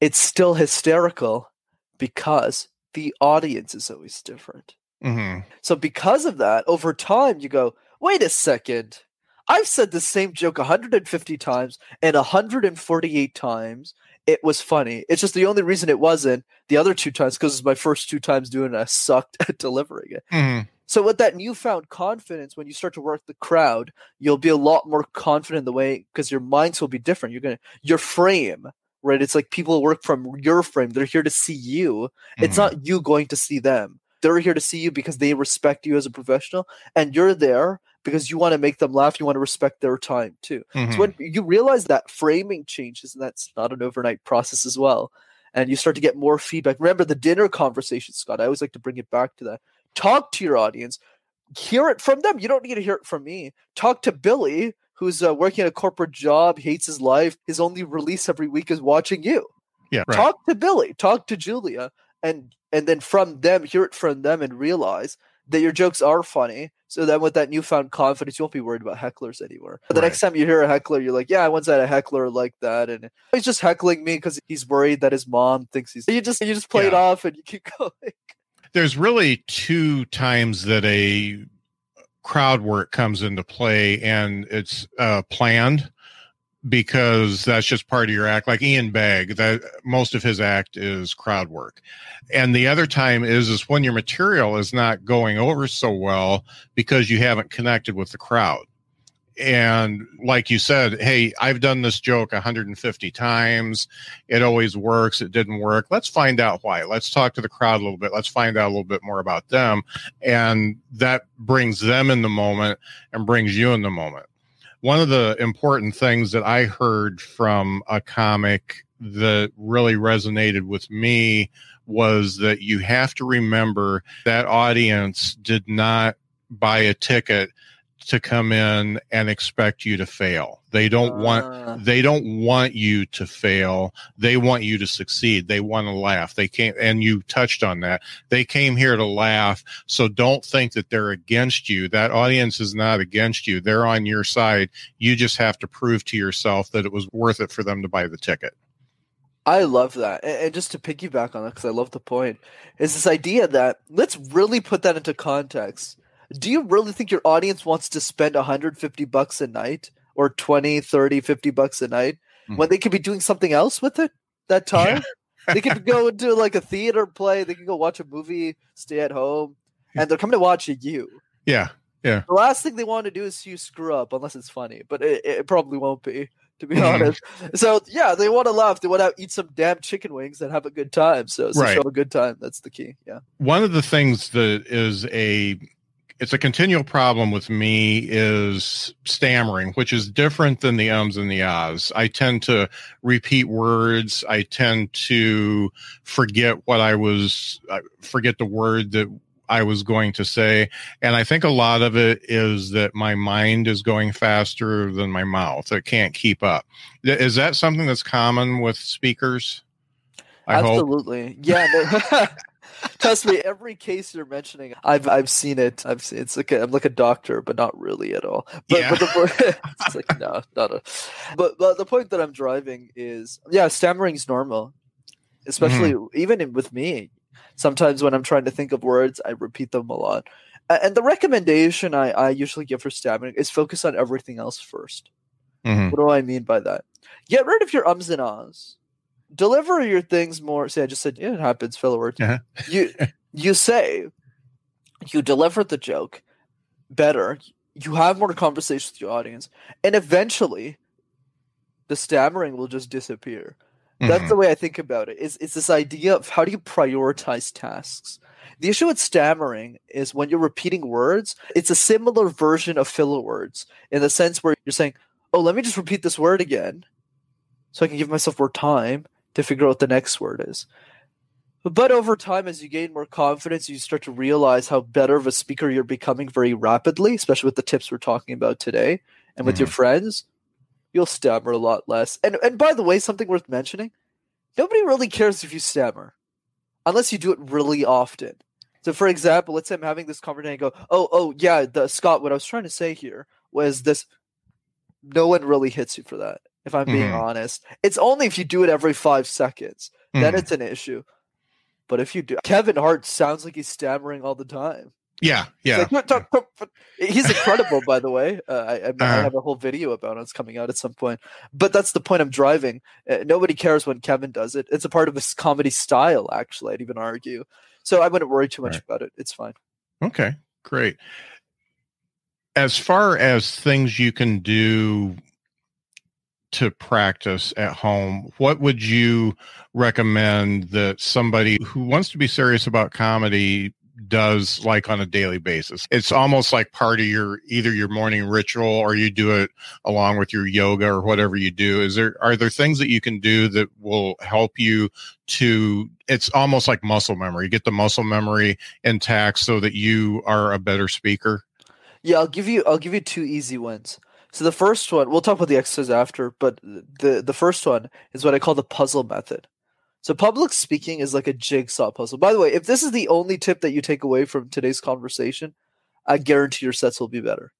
It's still hysterical because the audience is always different. Mm-hmm. So because of that, over time, you go, "Wait a second I've said the same joke 150 times and 148 times. It was funny. It's just the only reason it wasn't the other two times because it's my first two times doing it. I sucked at delivering it. Mm-hmm. So with that newfound confidence, when you start to work the crowd, you'll be a lot more confident in the way because your minds will be different. You're gonna your frame, right? It's like people work from your frame. They're here to see you. Mm-hmm. It's not you going to see them. They're here to see you because they respect you as a professional, and you're there because you want to make them laugh. You want to respect their time too. Mm-hmm. So when you realize that framing changes, and that's not an overnight process as well, and you start to get more feedback. Remember the dinner conversation, Scott. I always like to bring it back to that. Talk to your audience, hear it from them. You don't need to hear it from me. Talk to Billy, who's uh, working a corporate job, hates his life. His only release every week is watching you. Yeah. Right. Talk to Billy. Talk to Julia, and and then from them, hear it from them, and realize that your jokes are funny. So then with that newfound confidence, you won't be worried about hecklers anymore. But the right. next time you hear a heckler, you're like, yeah, I once had a heckler like that. And he's just heckling me because he's worried that his mom thinks he's, you just, you just play yeah. it off and you keep going. There's really two times that a crowd work comes into play and it's uh, planned because that's just part of your act. Like Ian Bagg, that most of his act is crowd work. And the other time is is when your material is not going over so well because you haven't connected with the crowd. And like you said, hey, I've done this joke 150 times. It always works. It didn't work. Let's find out why. Let's talk to the crowd a little bit. Let's find out a little bit more about them. And that brings them in the moment and brings you in the moment one of the important things that I heard from a comic that really resonated with me was that you have to remember that audience did not buy a ticket to come in and expect you to fail. They don't uh. want ah. they don't want you to fail. They want you to succeed. They want to laugh. They can't and you touched on that. They came here to laugh. So don't think that they're against you. That audience is not against you. They're on your side. You just have to prove to yourself that it was worth it for them to buy the ticket. I love that. And just to piggyback on that, because I love the point, is this idea that let's really put that into context. Do you really think your audience wants to spend 150 bucks a night or 20, 30, 50 bucks a night mm-hmm. when they could be doing something else with it that time? Yeah. they could go into like a theater play, they can go watch a movie, stay at home, and they're coming to watch you. Yeah. Yeah. The last thing they want to do is see you screw up, unless it's funny, but it, it probably won't be to be honest. So yeah, they want to laugh. They want to eat some damn chicken wings and have a good time. So, so right. show a good time. That's the key. Yeah. One of the things that is a it's a continual problem with me is stammering, which is different than the ums and the ahs. I tend to repeat words. I tend to forget what I was, uh, forget the word that I was going to say. And I think a lot of it is that my mind is going faster than my mouth. It can't keep up. Is that something that's common with speakers? I Absolutely. Hope? Yeah. Trust me, every case you're mentioning, I've I've seen it. I've seen it's like a, I'm like a doctor, but not really at all. But, yeah. but the it's like no, not a. But but the point that I'm driving is yeah, stammering's normal, especially mm-hmm. even in, with me sometimes when I'm trying to think of words, I repeat them a lot. And the recommendation I, I usually give for stammering is focus on everything else 1st mm-hmm. What do I mean by that? Get rid of your ums and ahs. Deliver your things more. See, I just said yeah, it happens. Filler words. Uh-huh. you you say you deliver the joke better. You have more conversation with your audience, and eventually, the stammering will just disappear. That's mm-hmm. the way I think about it. Is it's this idea of how do you prioritize tasks? The issue with stammering is when you're repeating words, it's a similar version of filler words in the sense where you're saying, "Oh, let me just repeat this word again, so I can give myself more time to figure out what the next word is." But over time, as you gain more confidence, you start to realize how better of a speaker you're becoming very rapidly, especially with the tips we're talking about today and with mm-hmm. your friends you'll stammer a lot less. And and by the way, something worth mentioning, nobody really cares if you stammer, unless you do it really often. So, for example, let's say I'm having this conversation and go, "Oh, oh, yeah, the Scott. What I was trying to say here was this." No one really hits you for that. If I'm being mm-hmm. honest, it's only if you do it every five seconds mm-hmm. then it's an issue. But if you do, Kevin Hart sounds like he's stammering all the time. Yeah, yeah. Like, he's incredible, by the way. Uh, I, I, uh-huh. I, have a whole video about it. It's coming out at some point. But that's the point I'm driving. Uh, nobody cares when Kevin does it. It's a part of his comedy style, actually. I'd even argue. So I wouldn't worry too much right. about it. It's fine. Okay, great. As far as things you can do to practice at home, what would you recommend that somebody who wants to be serious about comedy does like on a daily basis. It's almost like part of your either your morning ritual or you do it along with your yoga or whatever you do. Is there are there things that you can do that will help you to it's almost like muscle memory. Get the muscle memory intact so that you are a better speaker? Yeah, I'll give you I'll give you two easy ones. So the first one, we'll talk about the exercise after, but the the first one is what I call the puzzle method. So public speaking is like a jigsaw puzzle. By the way, if this is the only tip that you take away from today's conversation, I guarantee your sets will be better.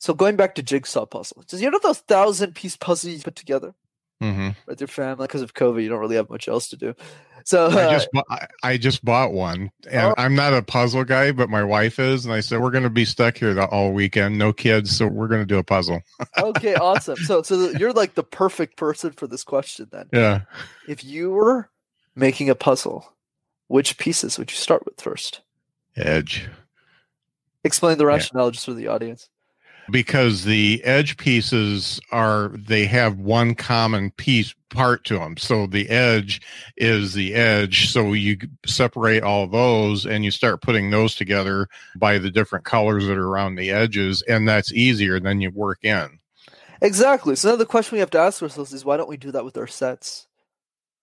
So going back to jigsaw puzzle, just you know those thousand piece puzzles you put together mm-hmm. with your family because of COVID, you don't really have much else to do. So uh, I just bought, I just bought one, and oh. I'm not a puzzle guy, but my wife is, and I said we're going to be stuck here the, all weekend, no kids, so we're going to do a puzzle. okay, awesome. So so you're like the perfect person for this question then. Yeah. If you were making a puzzle, which pieces would you start with first? Edge. Explain the rationale yeah. just for the audience because the edge pieces are they have one common piece part to them so the edge is the edge. So you separate all those and you start putting those together by the different colors that are around the edges and that's easier than you work in. Exactly. So now the question we have to ask ourselves is why don't we do that with our sets?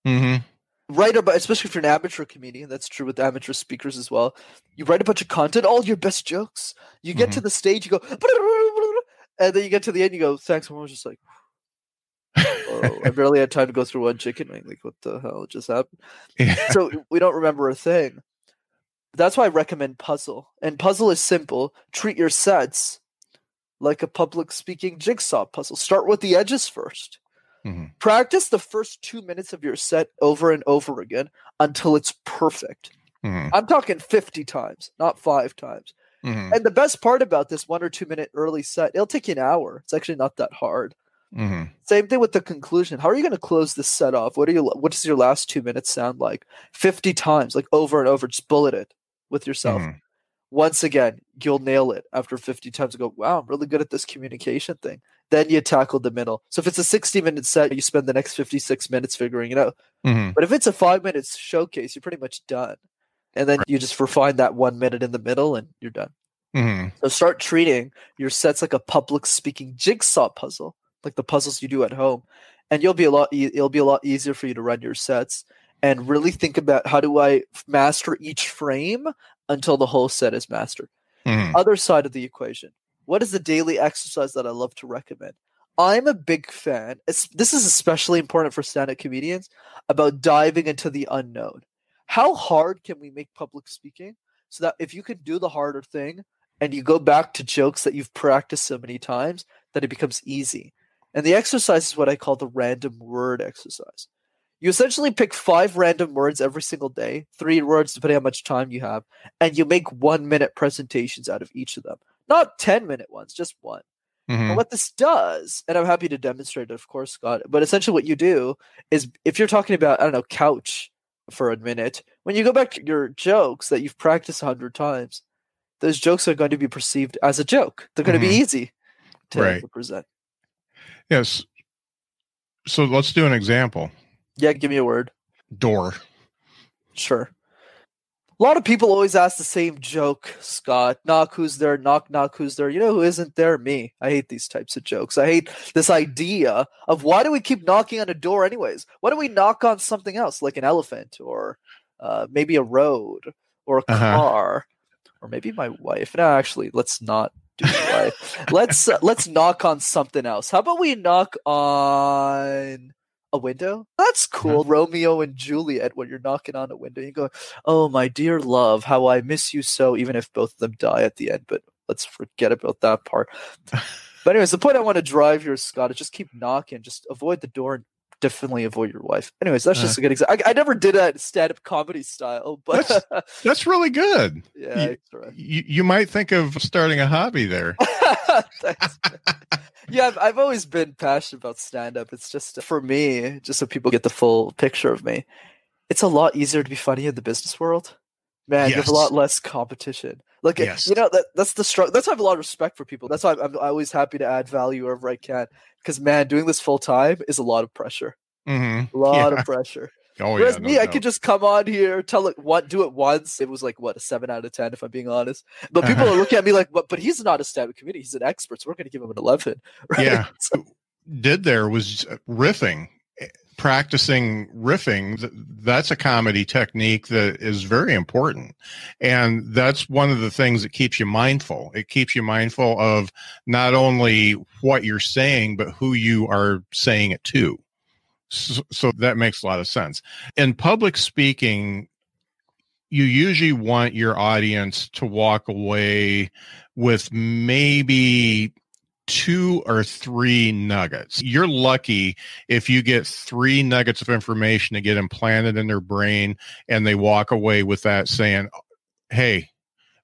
Mm-hmm. Write about especially if you're an amateur comedian that's true with amateur speakers as well you write a bunch of content all your best jokes. You get mm-hmm. to the stage you go and then you get to the end, you go, thanks. And I was just like, oh, I barely had time to go through one chicken wing. Like, what the hell just happened? Yeah. So we don't remember a thing. That's why I recommend puzzle. And puzzle is simple. Treat your sets like a public speaking jigsaw puzzle. Start with the edges 1st mm-hmm. Practice the first two minutes of your set over and over again until it's perfect. Mm-hmm. I'm talking 50 times, not five times. Mm-hmm. And the best part about this one or two minute early set, it'll take you an hour. It's actually not that hard. Mm-hmm. Same thing with the conclusion. How are you going to close this set off? What are you? What does your last two minutes sound like? Fifty times, like over and over. Just bullet it with yourself. Mm-hmm. Once again, you'll nail it after fifty times. And go, wow, I'm really good at this communication thing. Then you tackle the middle. So if it's a sixty-minute set, you spend the next fifty-six minutes figuring it out. Mm-hmm. But if it's a five minutes showcase, you're pretty much done and then you just refine that one minute in the middle and you're done. Mm-hmm. So start treating your sets like a public speaking jigsaw puzzle, like the puzzles you do at home, and you'll be a lot. E- it'll be a lot easier for you to run your sets and really think about how do I master each frame until the whole set is mastered. Mm-hmm. Other side of the equation, what is the daily exercise that I love to recommend? I'm a big fan. this is especially important for stand-up comedians about diving into the unknown how hard can we make public speaking so that if you can do the harder thing and you go back to jokes that you've practiced so many times that it becomes easy? And the exercise is what i call the random word exercise. You essentially pick five random words every single day three words depending on how much time you have and you make one minute presentations out of each of them. Not 10 minute ones just one. Mm-hmm. and what this does and i'm happy to demonstrate it of course scott but essentially what you do is if you're talking about i don't know couch for a minute. When you go back to your jokes that you've practiced a hundred times, those jokes are going to be perceived as a joke. They're going mm-hmm. to be easy to right. present. Yes. So let's do an example. Yeah, give me a word. Door. Sure. A lot of people always ask the same joke, Scott. Knock, who's there? Knock, knock, who's there? You know who isn't there? Me. I hate these types of jokes. I hate this idea of why do we keep knocking on a door, anyways? Why don't we knock on something else, like an elephant or uh, maybe a road or a uh-huh. car or maybe my wife? No, actually, let's not do my wife. let's uh, let's knock on something else. How about we knock on a window. That's cool. Mm-hmm. Romeo and Juliet, when you're knocking on a window, you go, Oh, my dear love, how I miss you so, even if both of them die at the end. But let's forget about that part. but, anyways, the point I want to drive here, Scott, is just keep knocking, just avoid the door and definitely avoid your wife. Anyways, that's just uh, a good example. I, I, never did that stand-up comedy style, but that's, that's really good. Yeah, you, you, you, might think of starting a hobby there. yeah, I've, I've always been passionate about stand-up. It's just for me, just so people get the full picture of me. It's a lot easier to be funny in the business world. Man, yes. there's a lot less competition. Like yes. you know that that's the struggle. That's why I have a lot of respect for people. That's why I'm, I'm always happy to add value wherever I can. Because man, doing this full time is a lot of pressure. Mm-hmm. A lot yeah. of pressure. Oh, Whereas yeah, no me, doubt. I could just come on here, tell it what, do it once. It was like what a seven out of ten, if I'm being honest. But people are looking at me like, but but he's not a stand-up comedian. He's an expert, so we're going to give him an eleven. Right? Yeah, so, did there was riffing practicing riffing that's a comedy technique that is very important. And that's one of the things that keeps you mindful. It keeps you mindful of not only what you're saying but who you are saying it to. So, so that makes a lot of sense. In public speaking you usually want your audience to walk away with maybe two or three nuggets. You're lucky if you get three nuggets of information to get implanted in their brain and they walk away with that saying, Hey,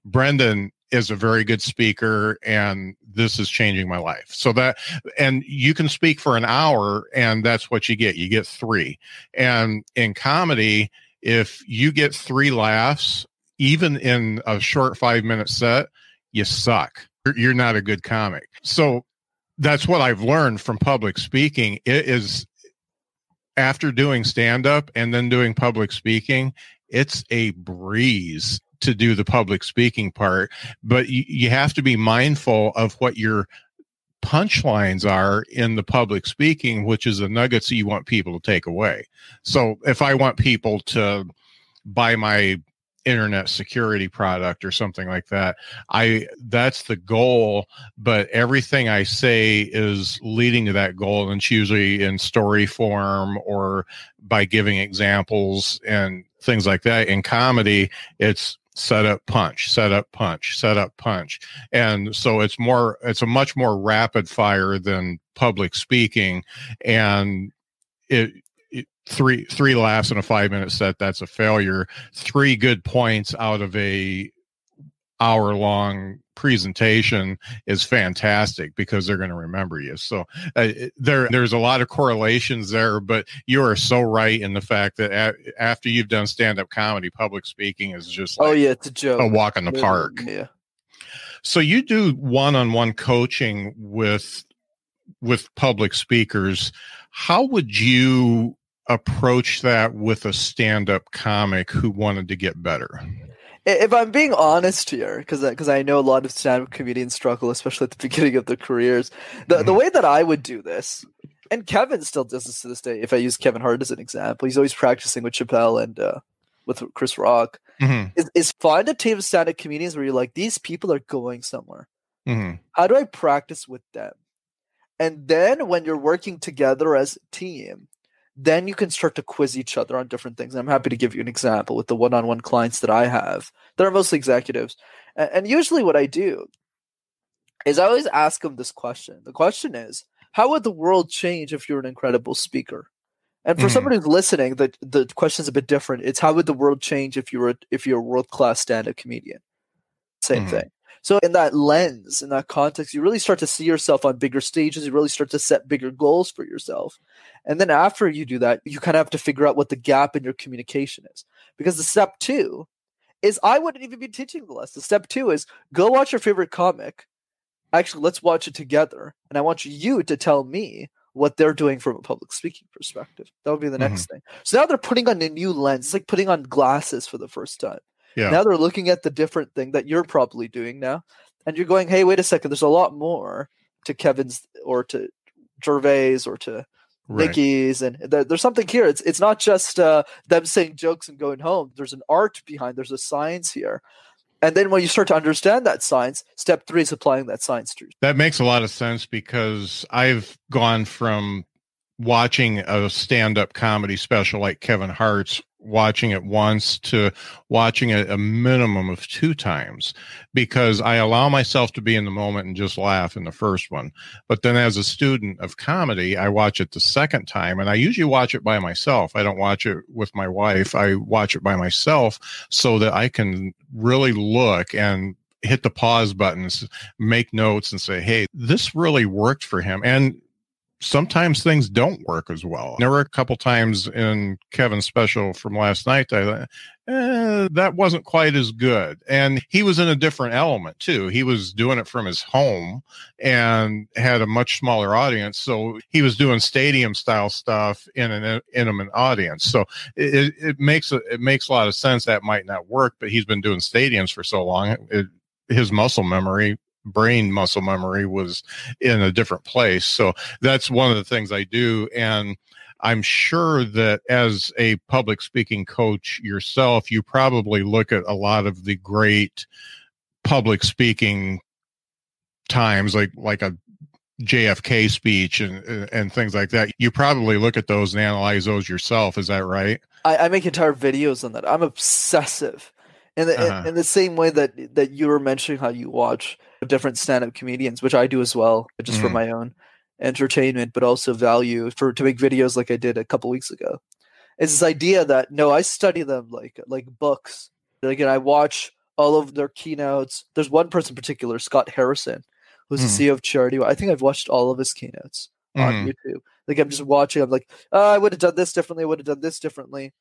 Brenden is a very good speaker and this is changing my life. So that, and you can speak for an hour and that's what you get. You get three. And in comedy, if you get three laughs, even in a short five minute set, you suck you're not a good comic. So that's what I've learned from public speaking. It is after doing stand up and then doing public speaking, it's a breeze to do the public speaking part, but you, you have to be mindful of what your punchlines are in the public speaking, which is the nuggets that you want people to take away. So if I want people to buy my internet security product or something like that. I that's the goal, but everything I say is leading to that goal and it's usually in story form or by giving examples and things like that. In comedy, it's set up punch set up punch set up punch and so it's more it's a much more rapid fire than public speaking and it three three laughs in a five minute set that's a failure. Three good points out of a hour long presentation is fantastic because they're going to remember you. So uh, there there's a lot of correlations there but you are so right in the fact that a- after you've done stand up comedy public speaking is just oh yeah it's a joke. a walk in the park. yeah. So you do one-on-one coaching with with public speakers. How would you approach that with a stand-up comic who wanted to get better if I'm being honest here, because because I know a lot of stand-up comedians struggle, especially at the beginning of their careers. The the way that I would do this, and Kevin still does this to this day. If I use Kevin Hart as an example, he's always practicing with Chappelle and uh, with Chris Rock. Mhm, Is is find a team of stand-up comedians where you're like, these people are going somewhere. mhm, How do I practice with them? And then when you're working together as a team, then you can start to quiz each other on different things. And I'm happy to give you an example with the one-on-one clients that I have. That are mostly executives. And, and usually what I do is I always ask them this question. The question is, how would the world change if you're an incredible speaker? And for Mhm. somebody who's listening, the the question's a bit different. It's how would the world change if you were if you're a world class stand up comedian? Same Mhm. thing. So in that lens, in that context, you really start to see yourself on bigger stages. You really start to set bigger goals for yourself. And then after you do that, you kind of have to figure out what the gap in your communication is. Because the step two is I wouldn't even be teaching the lesson. Step two is go watch your favorite comic. Actually, let's watch it together. And I want you to tell me what they're doing from a public speaking perspective. That would be the mm-hmm. next thing. So now they're putting on a new lens. It's like putting on glasses for the first time. Yeah. Now they're looking at the different thing that you're probably doing now. And you're going, hey, wait a second, there's a lot more to Kevin's or to Gervais or to right. Nicky's, and there, there's something here. It's it's not just uh, them saying jokes and going home. There's an art behind. There's a science here, and then when you start to understand that science, step three is applying that science to. That makes a lot of sense because I've gone from watching a stand up comedy special like Kevin Hart's, watching it once to watching it a minimum of two times because I allow myself to be in the moment and just laugh in the first one. But then as a student of comedy, I watch it the second time and I usually watch it by myself. I don't watch it with my wife. I watch it by myself so that I can really look and hit the pause buttons, make notes and say, Hey, this really worked for him. And sometimes things don't work as well. There were a couple times in Kevin's special from last night that I thought, eh, that wasn't quite as good. And he was in a different element too. He was doing it from his home and had a much smaller audience. So he was doing stadium style stuff in an intimate audience. So it, it makes a, it makes a lot of sense that might not work, but he's been doing stadiums for so long. It, his muscle memory brain muscle memory was in a different place. So that's one of the things I do. And I'm sure that as a public speaking coach yourself, you probably look at a lot of the great public speaking times, like like a JFK speech and and things like that. You probably look at those and analyze those yourself. Is that right? I, I make entire videos on that. I'm obsessive. In the, Uh-huh. in, in the same way that that you were mentioning how you watch different stand-up comedians, which I do as well, just for Mhm. my own entertainment, but also value for to make videos like I did a couple weeks ago. It's this idea that no, I study them like like books. Like and I watch all of their keynotes. There's one person in particular, Scott Harrison, who's Mhm. the CEO of Charity. I think I've watched all of his keynotes on Mhm. YouTube. Like I'm just watching. I'm like, oh, I would have done this differently. I would have done this differently.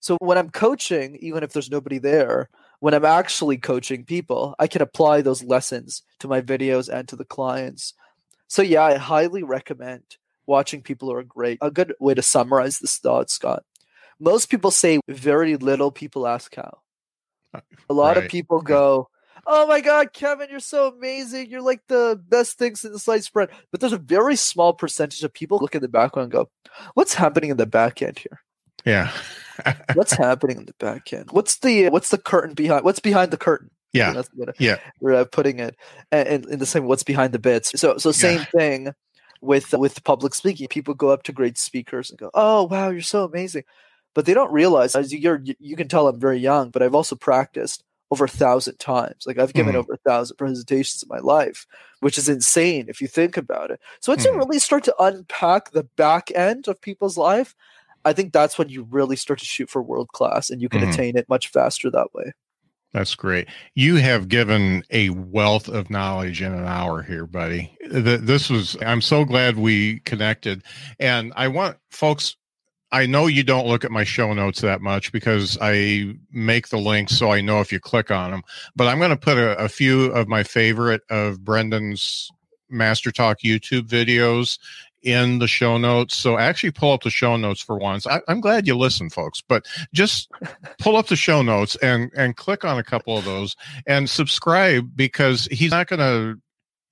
So when I'm coaching, even if there's nobody there, when I'm actually coaching people, I can apply those lessons to my videos and to the clients. So yeah, I highly recommend watching people who are great. A good way to summarize this thought, Scott. Most people say very little people ask how. Uh, a lot of people go, Oh my god, Kevin, you're so amazing. You're like the best things in the slice spread. But there's a very small percentage of people look in the background and go, What's happening in the back end here? Yeah. what's happening in the back end? What's the what's the curtain behind? What's behind the curtain? Yeah, that's what, yeah. We're putting it, and in the same what's behind the bits. So so same yeah. thing with with public speaking. People go up to great speakers and go, "Oh wow, you're so amazing," but they don't realize as you're you can tell I'm very young, but I've also practiced over a thousand times. Like I've given mm. over a thousand presentations in my life, which is insane if you think about it. So once mm. you really start to unpack the back end of people's life, I think that's when you really start to shoot for world class and you can mm. attain it much faster that way. That's great. You have given a wealth of knowledge in an hour here, buddy. This was, I'm so glad we connected. And I want folks I know you don't look at my show notes that much because I make the links so I know if you click on them. But I'm going to put a, a few of my favorite of Brenden's Master Talk YouTube videos in the show notes. So actually pull up the show notes for once. I, am glad you listen, folks, but just pull up the show notes and and click on a couple of those and subscribe because he's not going to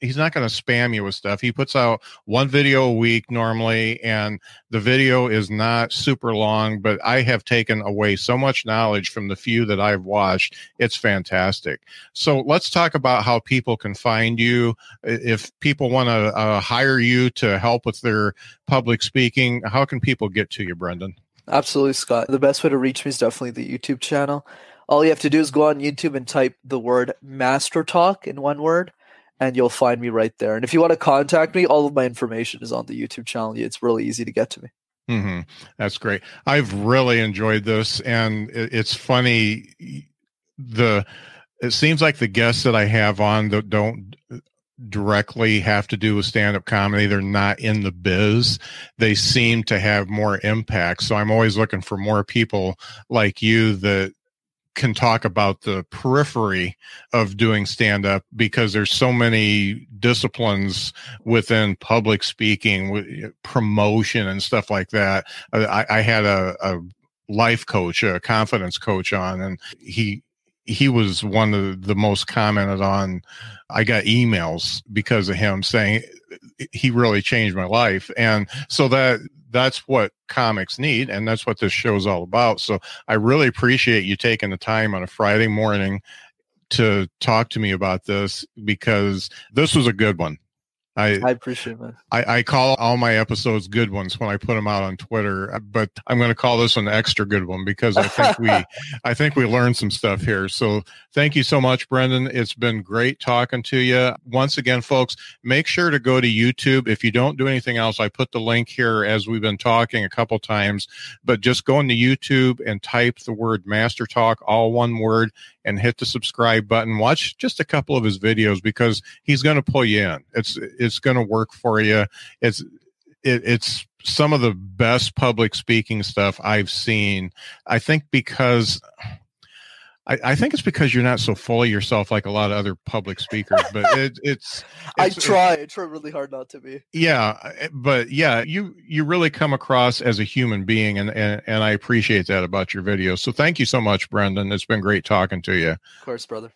he's not going to spam you with stuff. He puts out one video a week normally, and the video is not super long, but I have taken away so much knowledge from the few that I've watched. It's fantastic. So let's talk about how people can find you. If people want to uh, hire you to help with their public speaking, how can people get to you, Brenden? Absolutely, Scott. The best way to reach me is definitely the YouTube channel. All you have to do is go on YouTube and type the word Master Talk in one word and you'll find me right there. And if you want to contact me, all of my information is on the YouTube channel. It's really easy to get to me. Mm-hmm. That's great. I've really enjoyed this, and it's funny. The it seems like the guests that I have on that don't directly have to do with stand-up comedy they're not in the biz they seem to have more impact so i'm always looking for more people like you that can talk about the periphery of doing stand up because there's so many disciplines within public speaking, eh, promotion, and stuff like that. I, I had a, a life coach, a confidence coach on, and he he was one of the most commented on. I got emails because of him saying he really changed my life, and so that that's what comics need and that's what this show is all about. So i really appreciate you taking the time on a friday morning to talk to me about this because this was a good one I, I appreciate it. I, I call all my episodes good ones when I put them out on Twitter, uh, but I'm going to call this an extra good one because I think we, I think we learned some stuff here. So thank you so much, Brenden. It's been great talking to you. Once again, folks, make sure to go to YouTube. If you don't do anything else, I put the link here as we've been talking a couple times, but just go into YouTube and type the word Master Talk, all one word, and hit the subscribe button. Watch just a couple of his videos because he's going to pull you in. It's it's going to work for you. It's it, it's some of the best public speaking stuff I've seen. I think because I, I, think it's because you're not so full of yourself like a lot of other public speakers, but it, it's, it's, I try. I try really hard not to be. Yeah, eh, but yeah, you you really come across as a human being, and and, and I appreciate that about your videos. So thank you so much, Brenden. It's been great talking to you. Of course, brother.